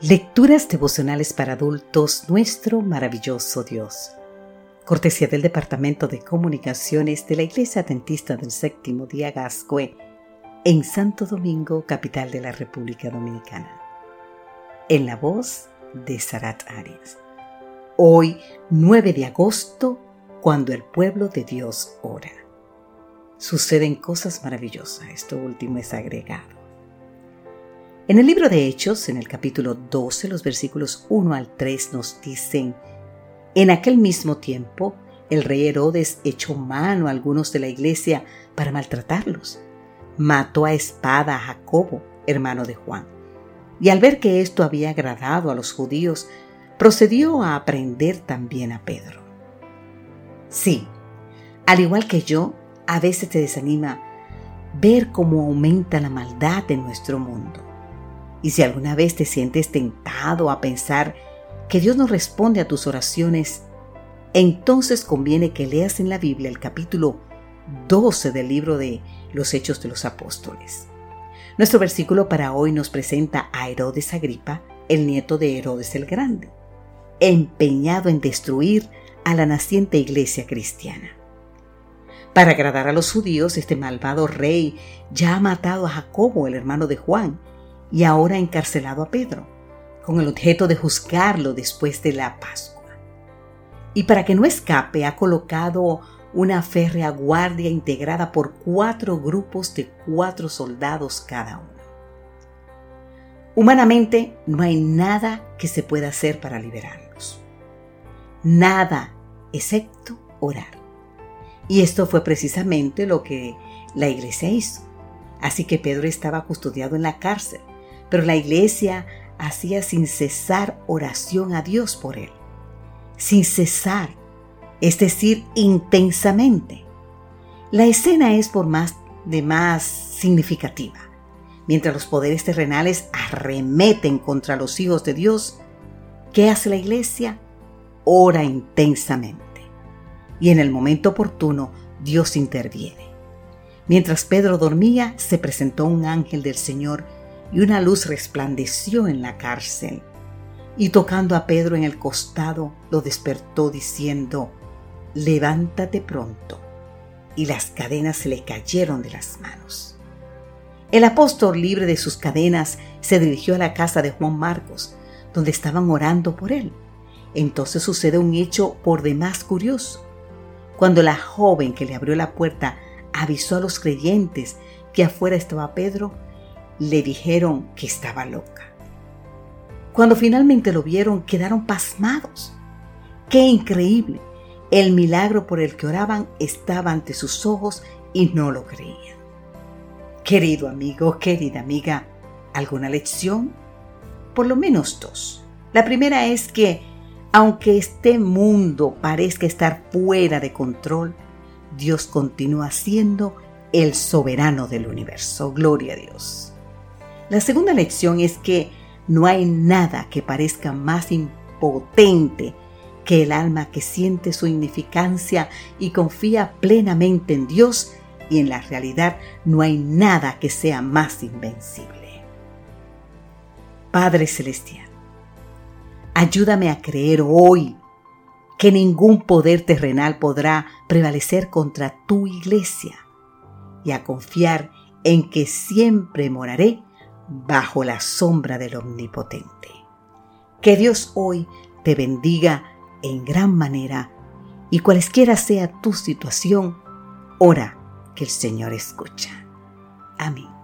Lecturas devocionales para adultos, nuestro maravilloso Dios. Cortesía del Departamento de Comunicaciones de la Iglesia Adventista del Séptimo Día Gascue, en Santo Domingo, capital de la República Dominicana. En la voz de Sarat Arias. Hoy, 9 de agosto, cuando el pueblo de Dios ora. Suceden cosas maravillosas, esto último es agregado. En el libro de Hechos, en el capítulo 12, los versículos 1 al 3 nos dicen, en aquel mismo tiempo, el rey Herodes echó mano a algunos de la iglesia para maltratarlos. Mató a espada a Jacobo, hermano de Juan. Y al ver que esto había agradado a los judíos, procedió a aprender también a Pedro. Sí, al igual que yo, a veces te desanima ver cómo aumenta la maldad en nuestro mundo. Y si alguna vez te sientes tentado a pensar que Dios no responde a tus oraciones, entonces conviene que leas en la Biblia el capítulo 12 del libro de los Hechos de los Apóstoles. Nuestro versículo para hoy nos presenta a Herodes Agripa, el nieto de Herodes el Grande, empeñado en destruir a la naciente iglesia cristiana. Para agradar a los judíos, este malvado rey ya ha matado a Jacobo, el hermano de Juan, y ahora encarcelado a Pedro, con el objeto de juzgarlo después de la Pascua. Y para que no escape ha colocado una férrea guardia integrada por cuatro grupos de cuatro soldados cada uno. Humanamente no hay nada que se pueda hacer para liberarlos. Nada excepto orar. Y esto fue precisamente lo que la iglesia hizo. Así que Pedro estaba custodiado en la cárcel pero la iglesia hacía sin cesar oración a Dios por él. Sin cesar, es decir, intensamente. La escena es por más de más significativa. Mientras los poderes terrenales arremeten contra los hijos de Dios, ¿qué hace la iglesia? Ora intensamente. Y en el momento oportuno, Dios interviene. Mientras Pedro dormía, se presentó un ángel del Señor y una luz resplandeció en la cárcel. Y tocando a Pedro en el costado, lo despertó diciendo, levántate pronto. Y las cadenas se le cayeron de las manos. El apóstol, libre de sus cadenas, se dirigió a la casa de Juan Marcos, donde estaban orando por él. Entonces sucede un hecho por demás curioso. Cuando la joven que le abrió la puerta avisó a los creyentes que afuera estaba Pedro, le dijeron que estaba loca. Cuando finalmente lo vieron, quedaron pasmados. ¡Qué increíble! El milagro por el que oraban estaba ante sus ojos y no lo creían. Querido amigo, querida amiga, ¿alguna lección? Por lo menos dos. La primera es que, aunque este mundo parezca estar fuera de control, Dios continúa siendo el soberano del universo. Gloria a Dios. La segunda lección es que no hay nada que parezca más impotente que el alma que siente su insignificancia y confía plenamente en Dios y en la realidad no hay nada que sea más invencible. Padre Celestial, ayúdame a creer hoy que ningún poder terrenal podrá prevalecer contra tu iglesia y a confiar en que siempre moraré bajo la sombra del Omnipotente. Que Dios hoy te bendiga en gran manera y cualesquiera sea tu situación, ora que el Señor escucha. Amén.